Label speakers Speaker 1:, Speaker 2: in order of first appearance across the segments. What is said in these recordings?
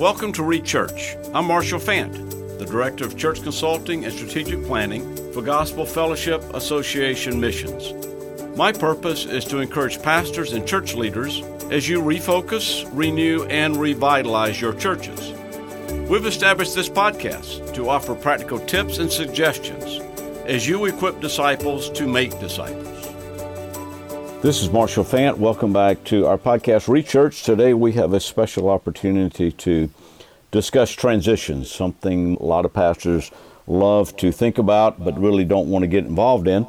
Speaker 1: Welcome to Reach Church. I'm Marshall Fant, the Director of Church Consulting and Strategic Planning for Gospel Fellowship Association Missions. My purpose is to encourage pastors and church leaders as you refocus, renew, and revitalize your churches. We've established this podcast to offer practical tips and suggestions as you equip disciples to make disciples. This is Marshall Fant. Welcome back to our podcast, Reach Church. Today we have a special opportunity to discuss transitions, something a lot of pastors love to think about but really don't want to get involved in.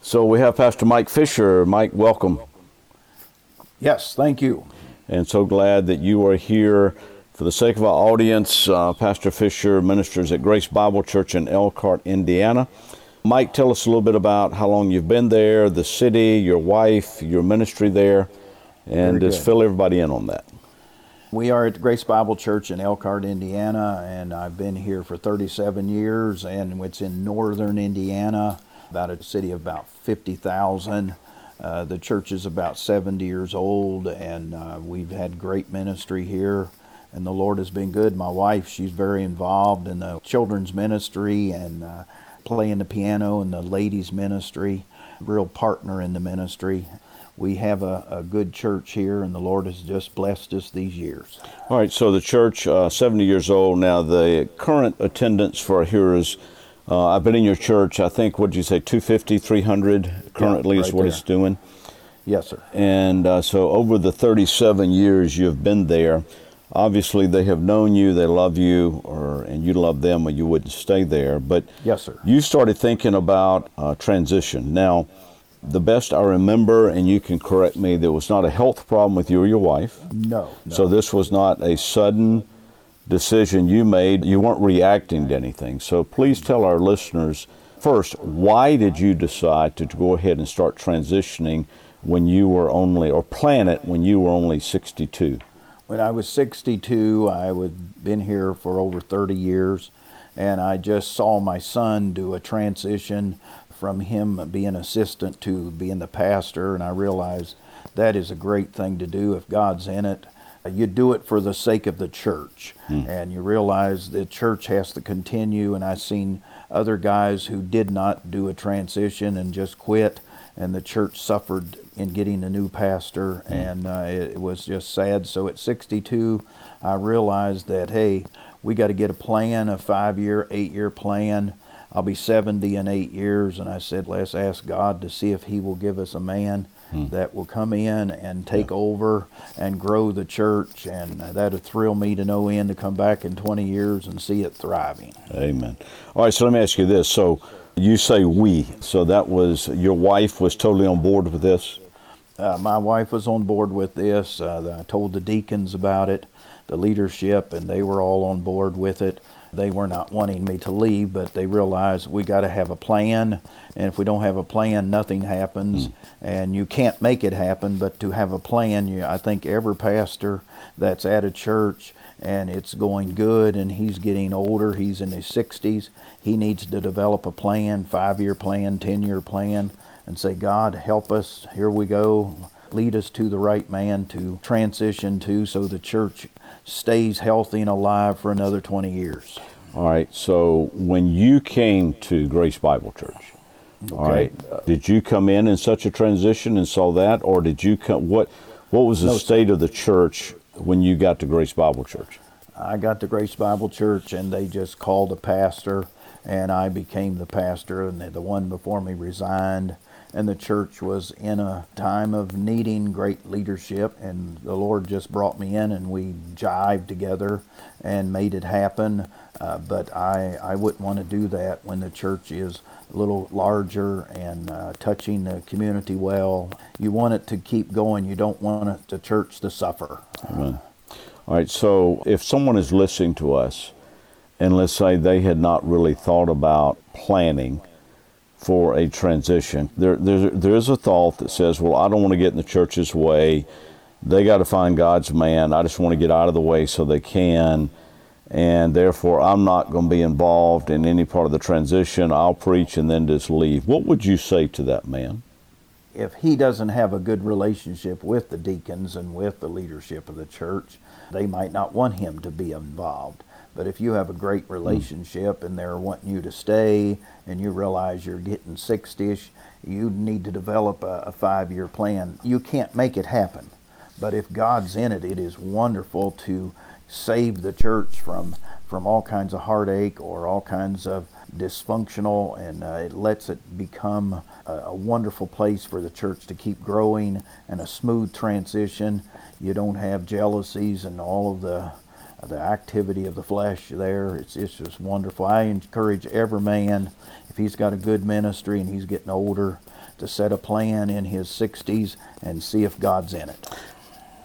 Speaker 1: So we have Pastor Mike Fisher. Mike, welcome.
Speaker 2: Yes, thank you.
Speaker 1: And so glad that you are here. For the sake of our audience, uh, Pastor Fisher ministers at Grace Bible Church in Elkhart, Indiana. Mike, tell us a little bit about how long you've been there, the city, your wife, your ministry there, and just fill everybody in on that.
Speaker 2: We are at Grace Bible Church in Elkhart, Indiana, and I've been here for 37 years, and it's in northern Indiana, about a city of about 50,000. Uh, the church is about 70 years old, and uh, we've had great ministry here, and the Lord has been good. My wife, she's very involved in the children's ministry and uh, playing the piano in the ladies' ministry, real partner in the ministry. We have a, a good church here, and the Lord has just blessed us these years.
Speaker 1: All right, so the church, uh, 70 years old now, the current attendance for our hearers, uh, I've been in your church, I think, what did you say, 250, 300 currently yeah, right is what there. it's doing?
Speaker 2: Yes, sir.
Speaker 1: And uh, so over the 37 years you've been there, obviously they have known you, they love you, or and you love them, or you wouldn't stay there. But
Speaker 2: yes, sir.
Speaker 1: You started thinking about uh, transition. Now, the best I remember, and you can correct me, there was not a health problem with you or your wife.
Speaker 2: No.
Speaker 1: no. So this was not a sudden decision you made. You weren't reacting to anything. So please tell our listeners first, why did you decide to go ahead and start transitioning when you were only, or plan it when you were only 62?
Speaker 2: When I was 62, I had been here for over 30 years, and I just saw my son do a transition from him being assistant to being the pastor, and I realized that is a great thing to do if God's in it. You do it for the sake of the church, mm. and you realize the church has to continue. And I've seen other guys who did not do a transition and just quit, and the church suffered in getting a new pastor, mm. and uh, it, it, was just sad. So at 62, I realized that hey, we got to get a plan, a five-year, eight-year plan. I'll be 70 in eight years, and I said, let's ask God to see if He will give us a man hmm. that will come in and take yeah. over and grow the church, and that'd thrill me to no end to come back in 20 years and see it thriving.
Speaker 1: Amen. All right, so let me ask you this: so you say we. So that was your wife was totally on board with this?
Speaker 2: Uh, my wife was on board with this. Uh, I told the deacons about it, the leadership, and they were all on board with it. They were not wanting me to leave, but they realized we got to have a plan. And if we don't have a plan, nothing happens. Mm. And you can't make it happen, but to have a plan, you, I think every pastor that's at a church and it's going good and he's getting older, he's in his 60s, he needs to develop a plan, five year plan, 10 year plan, and say, God, help us. Here we go. Lead us to the right man to transition to so the church stays healthy and alive for another 20 years.
Speaker 1: All right. So when you came to Grace Bible Church, okay. all right, did you come in in such a transition and saw that, or did you come? What What was the no, state of the church when you got to Grace Bible Church?
Speaker 2: I got to Grace Bible Church, and they just called a pastor and I became the pastor, and the one before me resigned. And the church was in a time of needing great leadership, and the Lord just brought me in, and we jived together and made it happen. Uh, but I, I wouldn't want to do that when the church is a little larger and uh, touching the community well. You want it to keep going. You don't want it, the church to suffer.
Speaker 1: Amen. All right, so if someone is listening to us, and let's say they had not really thought about planning for a transition, there, there, there is a thought that says, well, I don't want to get in the church's way. They got to find God's man. I just want to get out of the way so they can. And therefore, I'm not going to be involved in any part of the transition. I'll preach and then just leave. What would you say to that man?
Speaker 2: If he doesn't have a good relationship with the deacons and with the leadership of the church, they might not want him to be involved. But if you have a great relationship and they're wanting you to stay and you realize you're getting 60ish, you need to develop a, a five year plan. You can't make it happen. But if God's in it, it is wonderful to save the church from, from all kinds of heartache or all kinds of dysfunctional, and uh, it lets it become a, a wonderful place for the church to keep growing and a smooth transition. You don't have jealousies and all of the the activity of the flesh there. It's, it's just wonderful. I encourage every man, if he's got a good ministry and he's getting older, to set a plan in his 60s and see if God's in it.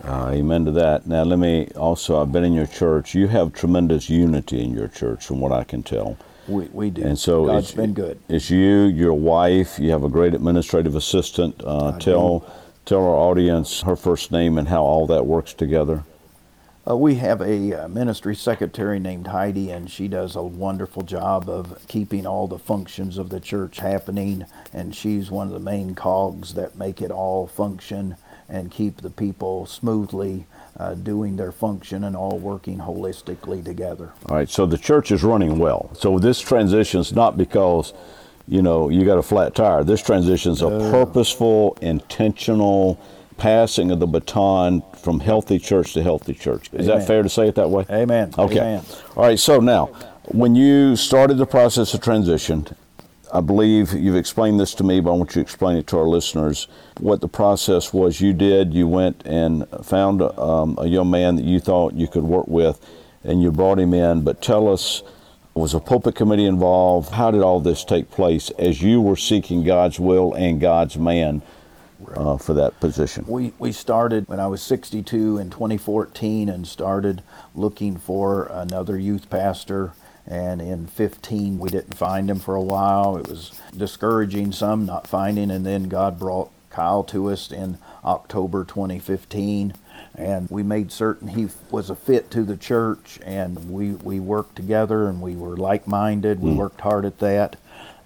Speaker 1: Uh, amen to that. Now, let me also, I've been in your church. You have tremendous unity in your church, from what I can tell.
Speaker 2: We, we do.
Speaker 1: And so
Speaker 2: God's
Speaker 1: it's
Speaker 2: been good.
Speaker 1: It's you, your wife. You have a great administrative assistant. Uh, tell
Speaker 2: do.
Speaker 1: tell our audience her first name and how all that works together.
Speaker 2: Uh, we have a uh, ministry secretary named Heidi, and she does a wonderful job of keeping all the functions of the church happening. And she's one of the main cogs that make it all function and keep the people smoothly uh, doing their function and all working holistically together.
Speaker 1: All right, so the church is running well. So this transition is not because, you know, you got a flat tire. This transition is a purposeful, intentional passing of the baton from healthy church to healthy church. Is
Speaker 2: Amen.
Speaker 1: that fair to say it that way?
Speaker 2: Amen.
Speaker 1: Okay.
Speaker 2: Amen.
Speaker 1: All right, so now, when you started the process of transition, I believe you've explained this to me, but I want you to explain it to our listeners. What the process was you did, you went and found um, a young man that you thought you could work with, and you brought him in. But tell us, was a pulpit committee involved? How did all this take place as you were seeking God's will and God's man uh, for that position?
Speaker 2: We, we started when I was 62 in 2014 and started looking for another youth pastor. And in 15, we didn't find him for a while. It was discouraging some not finding. And then God brought Kyle to us in October 2015. And we made certain he was a fit to the church. And we, we worked together and we were like minded. We worked hard at that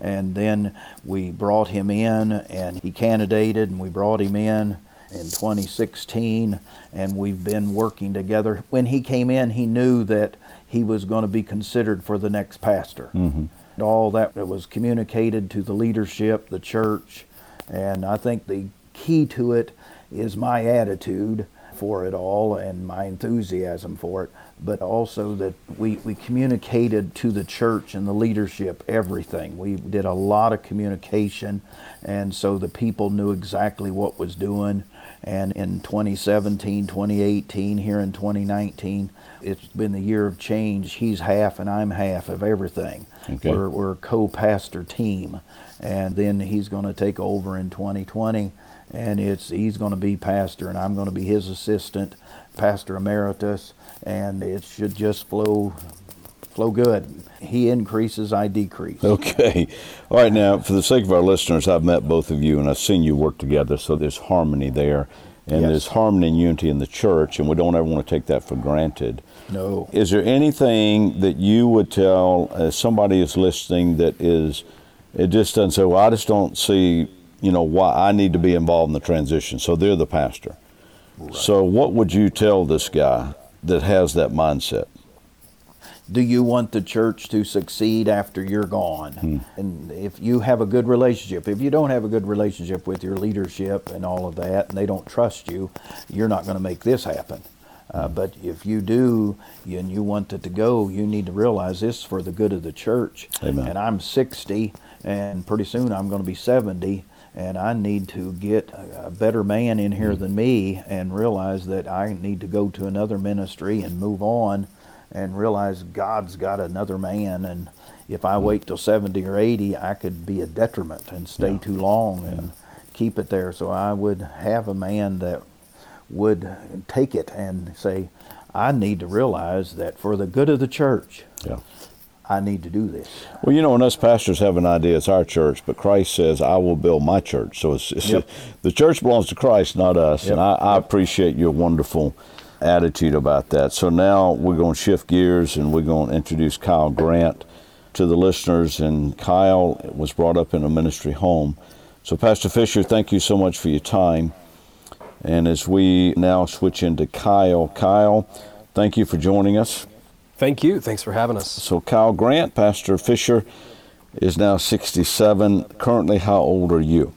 Speaker 2: and then we brought him in and he candidated and we brought him in in 2016 and we've been working together. When he came in he knew that he was going to be considered for the next pastor. Mm-hmm. And all that was communicated to the leadership the church. And i think the key to it is my attitude for it all and my enthusiasm for it, but also that we, we communicated to the church and the leadership everything. We did a lot of communication, and so the people knew exactly what was doing. And in 2017, 2018, here in 2019, it's been the year of change. He's half and I'm half of everything.
Speaker 1: Okay.
Speaker 2: We're, we're a co-pastor team, and then he's going to take over in 2020 and it's he's going to be pastor and I'm going to be his assistant, pastor emeritus, and it should just flow flow good. He increases, I decrease.
Speaker 1: Okay. All right, now, for the sake of our listeners, I've met both of you and I've seen you work together, so there's harmony there. And
Speaker 2: Yes.
Speaker 1: there's harmony and unity in the church, and we don't ever want to take that for granted.
Speaker 2: No.
Speaker 1: Is there anything that you would tell as somebody is listening that is, it just doesn't say, well, I just don't see, you know, why I need to be involved in the transition. So they're the pastor. So what would you tell this guy that has that mindset?
Speaker 2: do you want the church to succeed after you're gone? And if you have a good relationship, if you don't have a good relationship with your leadership and all of that, and they don't trust you, you're not going to make this happen. Uh, but if you do and you want it to go, you need to realize this is for the good of the church.
Speaker 1: Amen.
Speaker 2: And I'm 60, and pretty soon I'm going to be 70, and I need to get a, better man in here than me and realize that I need to go to another ministry and move on and realize God's got another man. And if I wait till 70 or 80, I could be a detriment and stay too long and keep it there. So I would have a man that would take it and say, I need to realize that for the good of the church,
Speaker 1: Yeah.
Speaker 2: I need to do this.
Speaker 1: Well, you know, and us pastors have an idea it's our church, but Christ says, "I will build my church." So it's, it's
Speaker 2: Yep.
Speaker 1: the church belongs to Christ, not us.
Speaker 2: Yep.
Speaker 1: And I, I appreciate your wonderful attitude about that. So now we're going to shift gears and we're going to introduce Kyle Grant to the listeners. And Kyle was brought up in a ministry home. So, Pastor Fisher, thank you so much for your time. And as we now switch into Kyle, Kyle, thank you for joining us.
Speaker 3: Thank you. Thanks for having us.
Speaker 1: So, Kyle Grant, Pastor Fisher, is now 67. Currently, how old are you?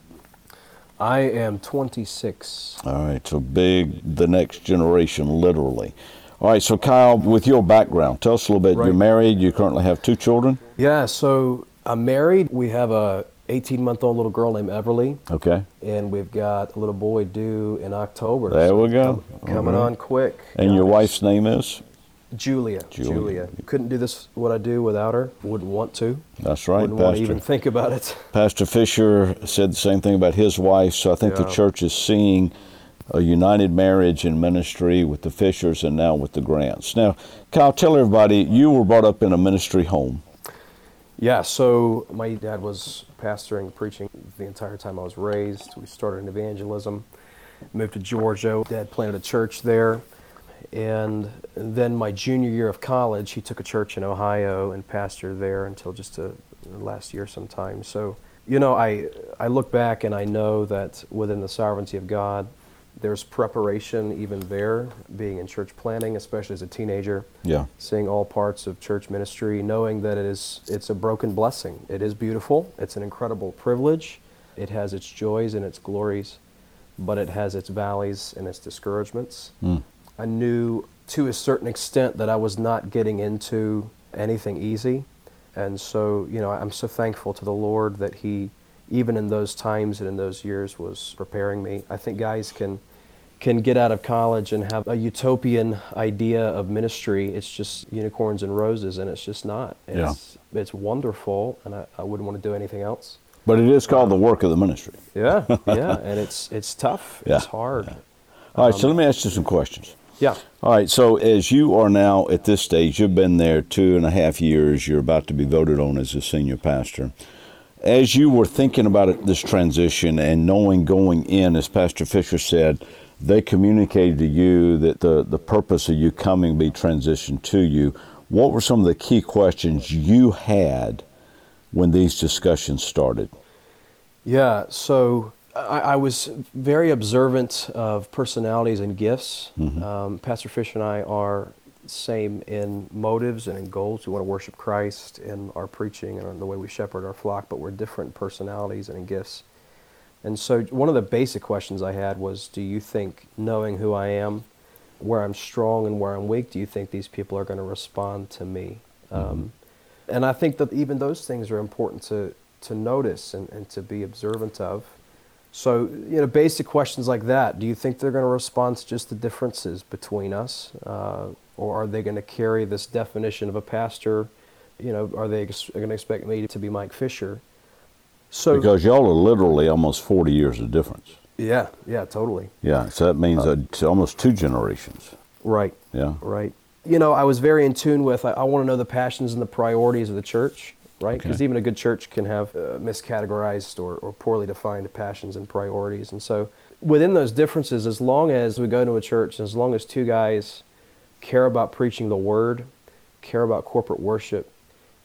Speaker 3: I am 26.
Speaker 1: All right, so big, the next generation, literally. All right, so Kyle, with your background, tell us a little bit.
Speaker 3: Right.
Speaker 1: You're married, you currently have two children.
Speaker 3: Yeah, so I'm married. We have a 18 month old little girl named Everly,
Speaker 1: Okay.
Speaker 3: and we've got a little boy due in October.
Speaker 1: There
Speaker 3: so
Speaker 1: we go.
Speaker 3: com- Coming
Speaker 1: right.
Speaker 3: on quick.
Speaker 1: And your wife's name is?
Speaker 3: Julia.
Speaker 1: Julia.
Speaker 3: Couldn't do this what I do without her. Wouldn't want to.
Speaker 1: That's right,
Speaker 3: Wouldn't want
Speaker 1: Pastor.
Speaker 3: to even think about it.
Speaker 1: Pastor Fisher said the same thing about his wife, so I think the church is seeing a united marriage in ministry with the Fishers and now with the Grants. Now, Kyle, tell everybody you were brought up in a ministry home.
Speaker 3: Yeah, so my dad was pastoring, preaching the entire time I was raised. We started in evangelism, moved to Georgia. Dad planted a church there. And then my junior year of college, he took a church in Ohio and pastored there until just a, last year sometime. So, you know, I, I look back and I know that within the sovereignty of God, there's preparation even there, being in church planning, especially as a teenager
Speaker 1: Yeah.
Speaker 3: seeing all parts of church ministry, knowing that it is it's a broken blessing. It is beautiful. It's an incredible privilege. It has its joys and its glories, but it has its valleys and its discouragements.
Speaker 1: Mm.
Speaker 3: I knew to a certain extent that I was not getting into anything easy. And so, you know, I'm so thankful to the Lord that He, even in those times and in those years, was preparing me. I think guys can can get out of college and have a utopian idea of ministry. It's just unicorns and roses, and it's just not. It's, it's wonderful, and I, I wouldn't want to do anything else.
Speaker 1: But it is called the work of the ministry.
Speaker 3: Yeah, yeah, and it's it's tough.
Speaker 1: Yeah,
Speaker 3: It's hard.
Speaker 1: All right, so um, let me ask you some questions.
Speaker 3: Yeah.
Speaker 1: All right, so as you are now at this stage, you've been there two and a half years, you're about to be voted on as a senior pastor. As you were thinking about it, this transition and knowing going in, as Pastor Fisher said, they communicated to you that the, the purpose of you coming be transitioned to you. What were some of the key questions you had when these discussions started?
Speaker 3: Yeah, so I, I was very observant of personalities and gifts. Um, Pastor Fish and I are same in motives and in goals. We want to worship Christ in our preaching and in the way we shepherd our flock, but we're different personalities and in gifts. And so, one of the basic questions I had was Do you think, knowing who I am, where I'm strong and where I'm weak, do you think these people are going to respond to me? Um, and I think that even those things are important to, to notice and, and to be observant of. So, you know, basic questions like that. Do you think they're going to respond to just the differences between us? Uh, or are they going to carry this definition of a pastor? You know, are they ex- going to expect me to be Mike Fisher? So,
Speaker 1: Because y'all are literally almost 40 years of difference.
Speaker 3: yeah, yeah, totally.
Speaker 1: Yeah, so that means uh, almost two generations.
Speaker 3: Right.
Speaker 1: Yeah.
Speaker 3: Right. You know, I was very in tune with, I, I want to know the passions and the priorities of the church, right? Because
Speaker 1: Okay.
Speaker 3: even a good church can have uh, miscategorized or, or poorly defined passions and priorities. And so within those differences, as long as we go to a church, as long as two guys care about preaching the word, care about corporate worship,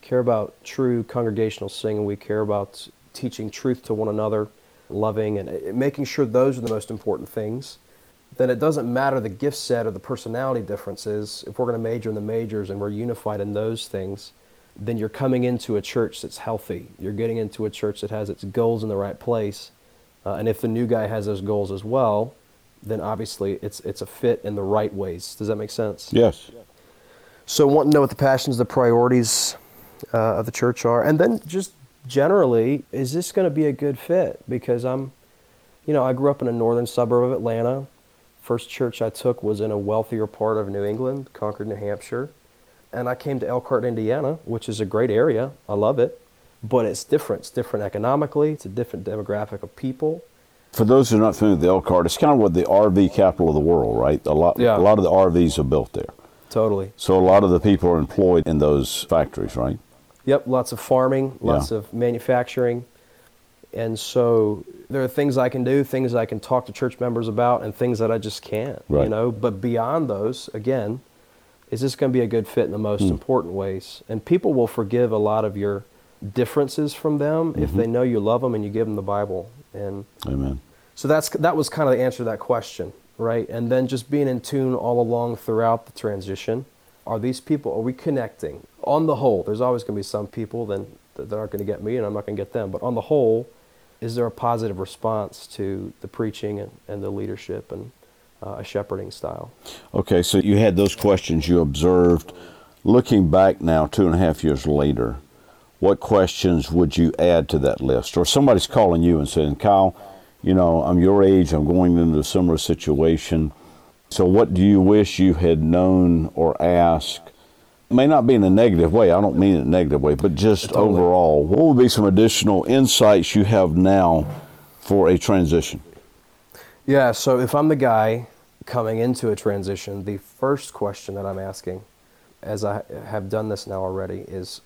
Speaker 3: care about true congregational singing, we care about teaching truth to one another, loving, and uh, making sure those are the most important things then it doesn't matter the gift set or the personality differences. If we're going to major in the majors and we're unified in those things, then you're coming into a church that's healthy. You're getting into a church that has its goals in the right place. Uh, and if the new guy has those goals as well, then obviously it's, it's a fit in the right ways. Does that make sense?
Speaker 1: Yes.
Speaker 3: So, want to know what the passions, the priorities uh, of the church are, and then just generally, is this going to be a good fit? Because I'm, you know, I grew up in a northern suburb of Atlanta. First church I took was in a wealthier part of New England, Concord, New Hampshire, and I came to Elkhart, Indiana, which is a great area. I love it, but it's different. It's different economically. It's a different demographic of people.
Speaker 1: For those who are not familiar with Elkhart, it's kind of what the RV capital of the world, right? A lot,
Speaker 3: Yeah.
Speaker 1: a lot of the RVs are built there.
Speaker 3: Totally.
Speaker 1: So a lot of the people are employed in those factories, right?
Speaker 3: Yep, lots of farming, lots
Speaker 1: Yeah.
Speaker 3: of manufacturing. And so there are things I can do, things I can talk to church members about, and things that I just can't, you know. But beyond those, again, is this going to be a good fit in the most
Speaker 1: Hmm.
Speaker 3: important ways? And people will forgive a lot of your differences from them if
Speaker 1: Mm-hmm.
Speaker 3: they know you love them and you give them the Bible. And
Speaker 1: Amen.
Speaker 3: so that's that was kind of the answer to that question. right? And then just being in tune all along throughout the transition. Are these people, are we connecting? On the whole, there's always going to be some people then that aren't going to get me and I'm not going to get them. But on the whole, is there a positive response to the preaching and, and the leadership and uh, a shepherding style?
Speaker 1: Okay, so you had those questions you observed. Looking back now, two and a half years later, what questions would you add to that list? Or somebody's calling you and saying, Kyle, you know, I'm your age, I'm going into a similar situation. So, what do you wish you had known or asked? It may not be in a negative way, I don't mean it in a negative way, but just
Speaker 3: Totally.
Speaker 1: overall, what would be some additional insights you have now for a transition?
Speaker 3: Yeah, so if I'm the guy coming into a transition, the first question that I'm asking, as I have done this now already, is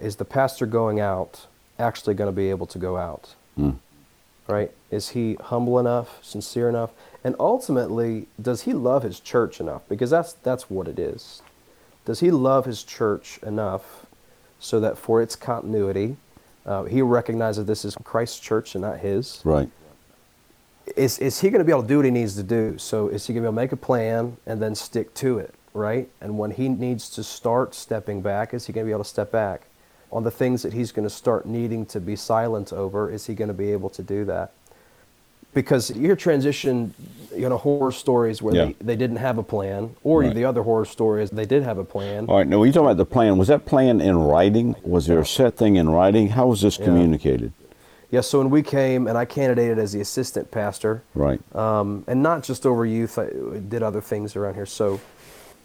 Speaker 3: is the pastor going out actually going to be able to go out?
Speaker 1: Mm.
Speaker 3: Right? Is he humble enough, sincere enough? And ultimately, does he love his church enough? Because that's that's what it is. Does he love his church enough so that for its continuity, uh, he recognizes this is Christ's church and not his?
Speaker 1: Right.
Speaker 3: Is, is he going to be able to do what he needs to do? So is he going to be able to make a plan and then stick to it, right? And when he needs to start stepping back, is he going to be able to step back? On the things that he's going to start needing to be silent over, is he going to be able to do that? Because you hear transition, you know, horror stories where
Speaker 1: Yeah.
Speaker 3: they, they didn't have a plan, or
Speaker 1: Right.
Speaker 3: the other horror stories they did have a plan.
Speaker 1: All right, now when you talk about the plan, was that plan in writing? Was there a set thing in writing? How was this
Speaker 3: Yeah.
Speaker 1: communicated?
Speaker 3: Yeah, so when we came and I candidated as the assistant pastor,
Speaker 1: Right.
Speaker 3: um, and not just over youth. I did other things around here. So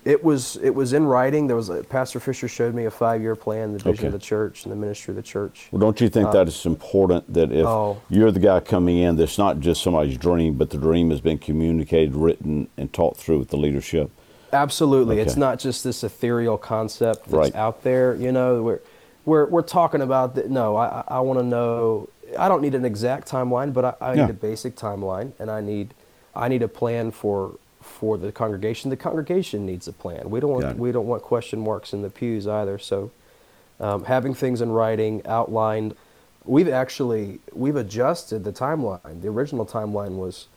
Speaker 3: it was it was in writing. There was a, Pastor Fisher showed me a five year plan, the vision
Speaker 1: Okay.
Speaker 3: of the church and the ministry of the church.
Speaker 1: Well, don't you think that it's important that if
Speaker 3: oh.
Speaker 1: you're the guy coming in, that's not just somebody's dream, but the dream has been communicated, written, and taught through with the leadership?
Speaker 3: Absolutely, it's not just this ethereal concept that's
Speaker 1: Right.
Speaker 3: out there. You know, we're we're we're talking about that. No, I I want to know. I don't need an exact timeline, but I, I
Speaker 1: Yeah.
Speaker 3: need a basic timeline, and I need I need a plan for for the congregation. The congregation needs a plan. We don't want we don't want question marks in the pews either. So, um, having things in writing, outlined. We've actually we've adjusted the timeline. The original timeline was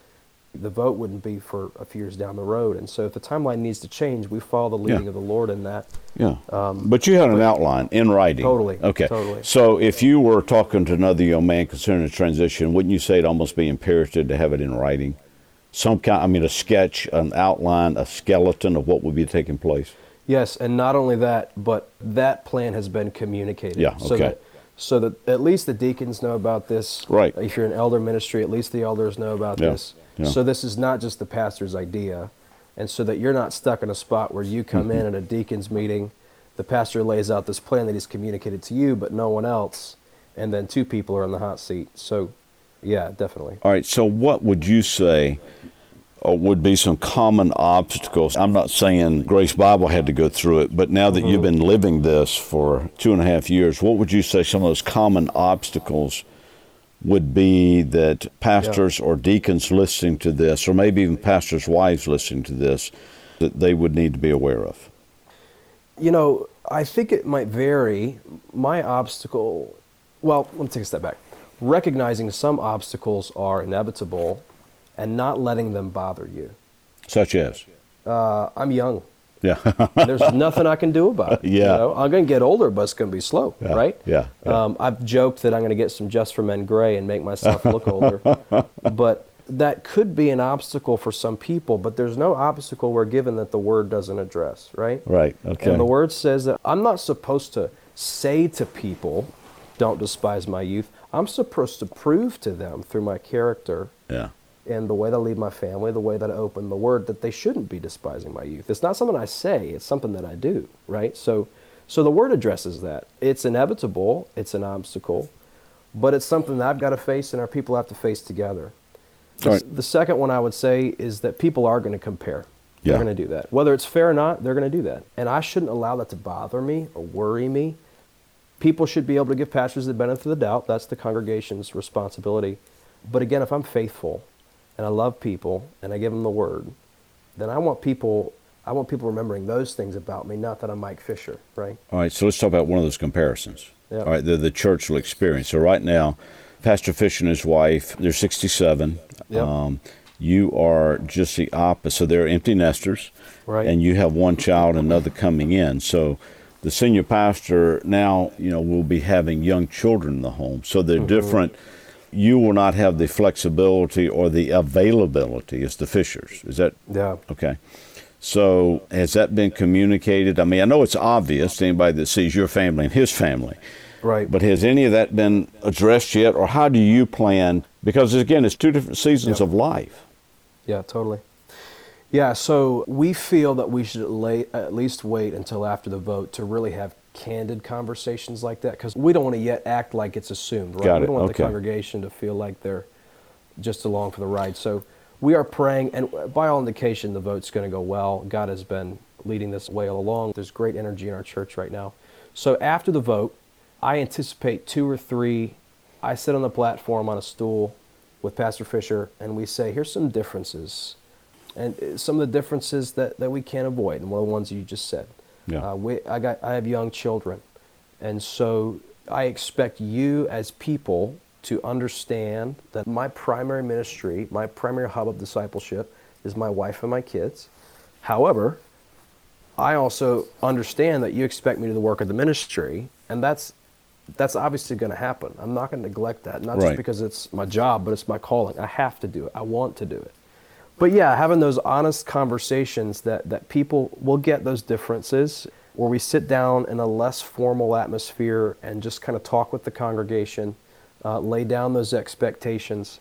Speaker 3: the vote wouldn't be for a few years down the road, and so if the timeline needs to change, we follow the leading
Speaker 1: Yeah.
Speaker 3: of the Lord in that.
Speaker 1: Yeah.
Speaker 3: Um,
Speaker 1: but you had an outline in writing.
Speaker 3: Totally,
Speaker 1: Okay.
Speaker 3: totally.
Speaker 1: So if you were talking to another young man concerning a transition, wouldn't you say it'd almost be imperative to have it in writing? Some kind, I mean, a sketch, an outline, a skeleton of what would be taking place?
Speaker 3: Yes, and not only that, but that plan has been communicated.
Speaker 1: Yeah,
Speaker 3: So
Speaker 1: okay.
Speaker 3: that, so that at least the deacons know about this.
Speaker 1: Right.
Speaker 3: If you're an elder ministry, at least the elders know about
Speaker 1: Yeah,
Speaker 3: this.
Speaker 1: Yeah.
Speaker 3: So this is not just the pastor's idea, and so that you're not stuck in a spot where you come
Speaker 1: Mm-hmm.
Speaker 3: in at a deacon's meeting, the pastor lays out this plan that he's communicated to you, but no one else, and then two people are in the hot seat. So, yeah, definitely.
Speaker 1: All right, so what would you say uh, would be some common obstacles? I'm not saying Grace Bible had to go through it, but now that you've been living this for two and a half years, what would you say some of those common obstacles would be that pastors or deacons listening to this, or maybe even pastors' wives listening to this, that they would need to be aware of?
Speaker 3: You know, I think it might vary. My obstacle, well, let me take a step back. Recognizing some obstacles are inevitable and not letting them bother you.
Speaker 1: Such as?
Speaker 3: Uh, I'm young.
Speaker 1: Yeah.
Speaker 3: There's nothing I can do about it. you
Speaker 1: Yeah.
Speaker 3: know? I'm going to get older, but it's going to be slow,
Speaker 1: Yeah,
Speaker 3: right?
Speaker 1: yeah, yeah.
Speaker 3: Um, I've joked that I'm going to get some Just for Men gray and make myself look older. but that could be an obstacle for some people, but there's no obstacle we're given that the Word doesn't address, right?
Speaker 1: right, okay.
Speaker 3: And the word says that I'm not supposed to say to people, don't despise my youth. I'm supposed to prove to them through my character
Speaker 1: yeah.
Speaker 3: And the way that I lead my family, the way that I open the word, that they shouldn't be despising my youth. It's not something I say, it's something that I do, right? So, so the word addresses that. It's inevitable, it's an obstacle, but it's something that I've got to face and our people have to face together. The,
Speaker 1: right.
Speaker 3: the second one I would say is that people are going to compare.
Speaker 1: Yeah.
Speaker 3: They're going to do that. Whether it's fair or not, they're going to do that. And I shouldn't allow that to bother me or worry me. People should be able to give pastors the benefit of the doubt. That's the congregation's responsibility. But again, if I'm faithful and I love people and I give them the word, then I want people I want people remembering those things about me, not that I'm Mike Fisher, right?
Speaker 1: All right, so let's talk about one of those comparisons.
Speaker 3: Yeah.
Speaker 1: All right, the, the church will experience. So right now, Pastor Fish and his wife, they're 67.
Speaker 3: Yep.
Speaker 1: Um, You are just the opposite. So they're empty nesters,
Speaker 3: Right.
Speaker 1: and you have one child, and another coming in. So the senior pastor now, you know, will be having young children in the home. So they're different. You will not have the flexibility or the availability as the Fishers. Is that
Speaker 3: Yeah.
Speaker 1: okay? So has that been communicated? I mean, I know it's obvious to anybody that sees your family and his family.
Speaker 3: Right.
Speaker 1: But has any of that been addressed yet, or how do you plan? Because again, it's two different seasons
Speaker 3: Yeah.
Speaker 1: of life.
Speaker 3: Yeah, totally. Yeah, so we feel that we should lay, at least wait until after the vote to really have candid conversations like that because we don't want to yet act like it's assumed, right?
Speaker 1: Got
Speaker 3: we don't want
Speaker 1: okay.
Speaker 3: the congregation to feel like they're just along for the ride. So we are praying, and by all indication, the vote's going to go well. God has been leading this way all along. There's great energy in our church right now. So after the vote, I anticipate two or three. I sit on the platform on a stool with Pastor Fisher, and we say, here's some differences. And uh, some of the differences that, that we can't avoid, and one of the ones you just said.
Speaker 1: Yeah.
Speaker 3: Uh, we, I, got, I have young children. And so I expect you as people to understand that my primary ministry, my primary hub of discipleship is my wife and my kids. However, I also understand that you expect me to do the work of the ministry, and that's that's obviously going to happen. I'm not going to neglect that, not
Speaker 1: Right.
Speaker 3: just because it's my job, but it's my calling. I have to do it. I want to do it. But yeah, having those honest conversations that, that people will get those differences, where we sit down in a less formal atmosphere and just kind of talk with the congregation, uh, lay down those expectations.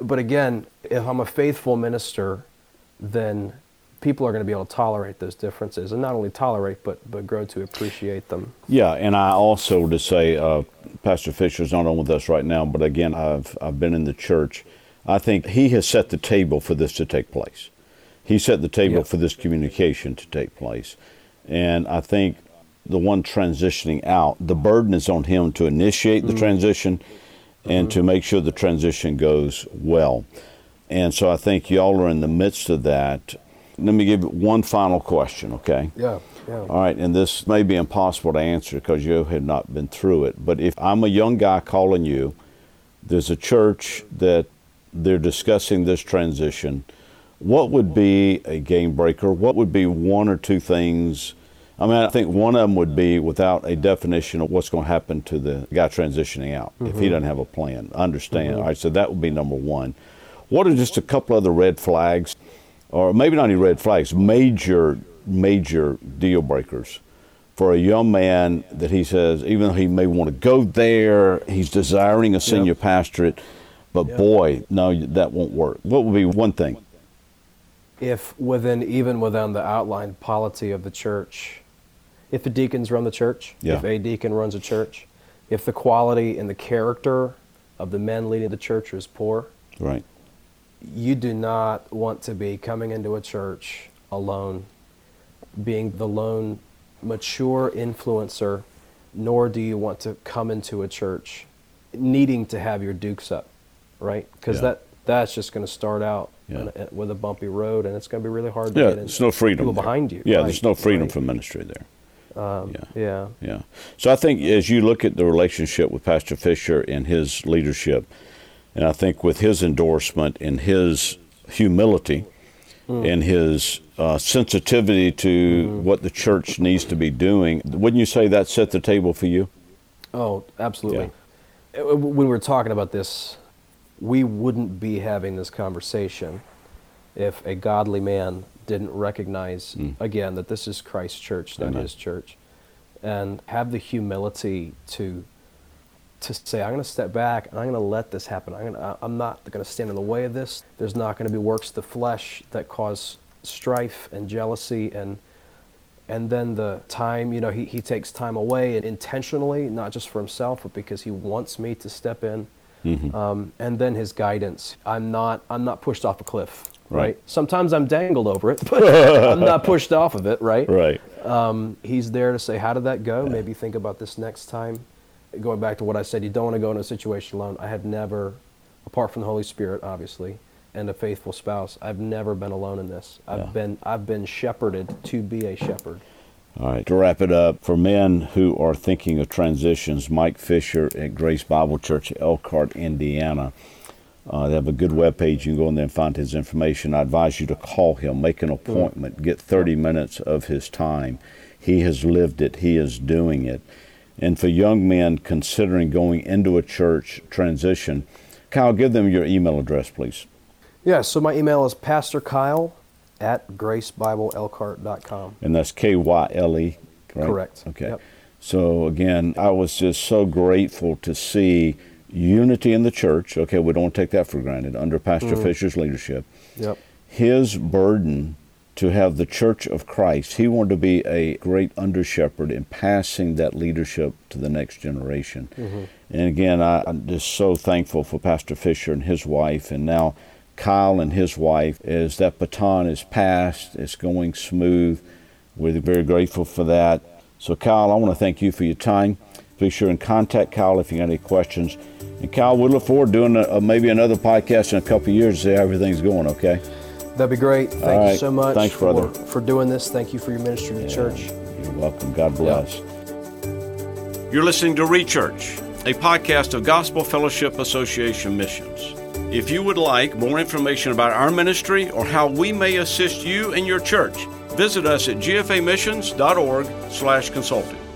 Speaker 3: But again, if I'm a faithful minister, then people are going to be able to tolerate those differences and not only tolerate, but, but grow to appreciate them.
Speaker 1: Yeah, and I also to say, uh, Pastor Fisher's not on with us right now, but again, I've I've been in the church. I think he has set the table for this to take place. He set the table for this communication to take place, and I think the one transitioning out, the burden is on him to initiate the mm. transition, and mm-hmm. to make sure the transition goes well. And so I think y'all are in the midst of that. Let me give one final question, okay?
Speaker 3: Yeah, yeah.
Speaker 1: All right, and this may be impossible to answer because you have not been through it. But if I'm a young guy calling you, there's a church that they're discussing this transition. What would be a game breaker? What would be one or two things? I mean, I think one of them would be without a definition of what's going to happen to the guy transitioning out if he mm-hmm. doesn't have a plan. Understand? Mm-hmm. All right, so that would be number one. What are just a couple other red flags, or maybe not any red flags, major, major deal breakers for a young man that he says, even though he may want to go there, he's desiring a senior pastorate, but
Speaker 3: Yep.
Speaker 1: boy, no, that won't work. What would be one thing?
Speaker 3: if within even within the outlined polity of the church, if the deacons run the church,
Speaker 1: Yeah.
Speaker 3: if a deacon runs a church, if the quality and the character of the men leading the church is poor,
Speaker 1: Right.
Speaker 3: you do not want to be coming into a church alone, being the lone mature influencer, nor do you want to come into a church needing to have your dukes up, right? Because
Speaker 1: Yeah.
Speaker 3: that that's just going to start out
Speaker 1: Yeah.
Speaker 3: a- with a bumpy road, and it's going to be really hard to
Speaker 1: Yeah,
Speaker 3: get
Speaker 1: there's no freedom.
Speaker 3: people
Speaker 1: there.
Speaker 3: behind you.
Speaker 1: Yeah,
Speaker 3: right,
Speaker 1: there's no freedom
Speaker 3: right.
Speaker 1: for ministry there.
Speaker 3: Um,
Speaker 1: yeah.
Speaker 3: yeah.
Speaker 1: Yeah. So I think as you look at the relationship with Pastor Fisher and his leadership, and I think with his endorsement and his humility and his uh, sensitivity to what the church needs to be doing, wouldn't you say that set the table for you?
Speaker 3: Oh, absolutely. Uh, When we were talking about this, we wouldn't be having this conversation if a godly man didn't recognize, hmm. again, that this is Christ's church, not
Speaker 1: Amen.
Speaker 3: his church, and have the humility to to say, I'm going to step back and I'm going to let this happen. I'm, to, I'm not going to stand in the way of this. There's not going to be works of the flesh that cause strife and jealousy and and then the time, you know, he, he takes time away and intentionally, not just for himself, but because he wants me to step in.
Speaker 1: Mm-hmm.
Speaker 3: Um, and then his guidance. I'm not I'm not pushed off a cliff,
Speaker 1: Right.
Speaker 3: right? Sometimes I'm dangled over it, but I'm not pushed off of it, right?
Speaker 1: Right.
Speaker 3: Um, he's there to say, how did that go? Maybe think about this next time. Going back to what I said, you don't want to go in a situation alone. I have never, apart from the Holy Spirit, obviously, and a faithful spouse, I've never been alone in this. I've
Speaker 1: Yeah.
Speaker 3: been I've been shepherded to be a shepherd.
Speaker 1: All right. To wrap it up, for men who are thinking of transitions, Mike Fisher at Grace Bible Church, Elkhart, Indiana. Uh, they have a good web page. You can go in there and find his information. I advise you to call him, make an appointment, get 30 minutes of his time. He has lived it, he is doing it. And for young men considering going into a church transition, Kyle, give them your email address, please.
Speaker 3: Yeah, so my email is Pastor Kyle at gracebibleelkhart.com.
Speaker 1: And that's K Y L E, right?
Speaker 3: Correct.
Speaker 1: Okay.
Speaker 3: Yep.
Speaker 1: So again, I was just so grateful to see unity in the church. Okay, we don't take that for granted under Pastor
Speaker 3: Mm.
Speaker 1: Fisher's leadership.
Speaker 3: Yep.
Speaker 1: His burden to have the church of Christ, he wanted to be a great under shepherd in passing that leadership to the next generation.
Speaker 3: Mm-hmm.
Speaker 1: And again, I, I'm just so thankful for Pastor Fisher and his wife, and now Kyle and his wife, as that baton is passed, it's going smooth. We're very grateful for that. So, Kyle, I want to thank you for your time. Be sure and contact Kyle if you got any questions. And Kyle, we look forward to doing a, a- maybe another podcast in a couple of years to see how everything's going. Okay.
Speaker 3: That'd be great. Thank you
Speaker 1: right.
Speaker 3: so much
Speaker 1: Thanks,
Speaker 3: for,
Speaker 1: brother.
Speaker 3: for doing this. Thank you for your ministry to the church.
Speaker 1: You're welcome. God bless.
Speaker 4: You're listening to Rechurch, a podcast of Gospel Fellowship Association Missions. If you would like more information about our ministry or how we may assist you and your church, visit us at gfamissions.org/consulting.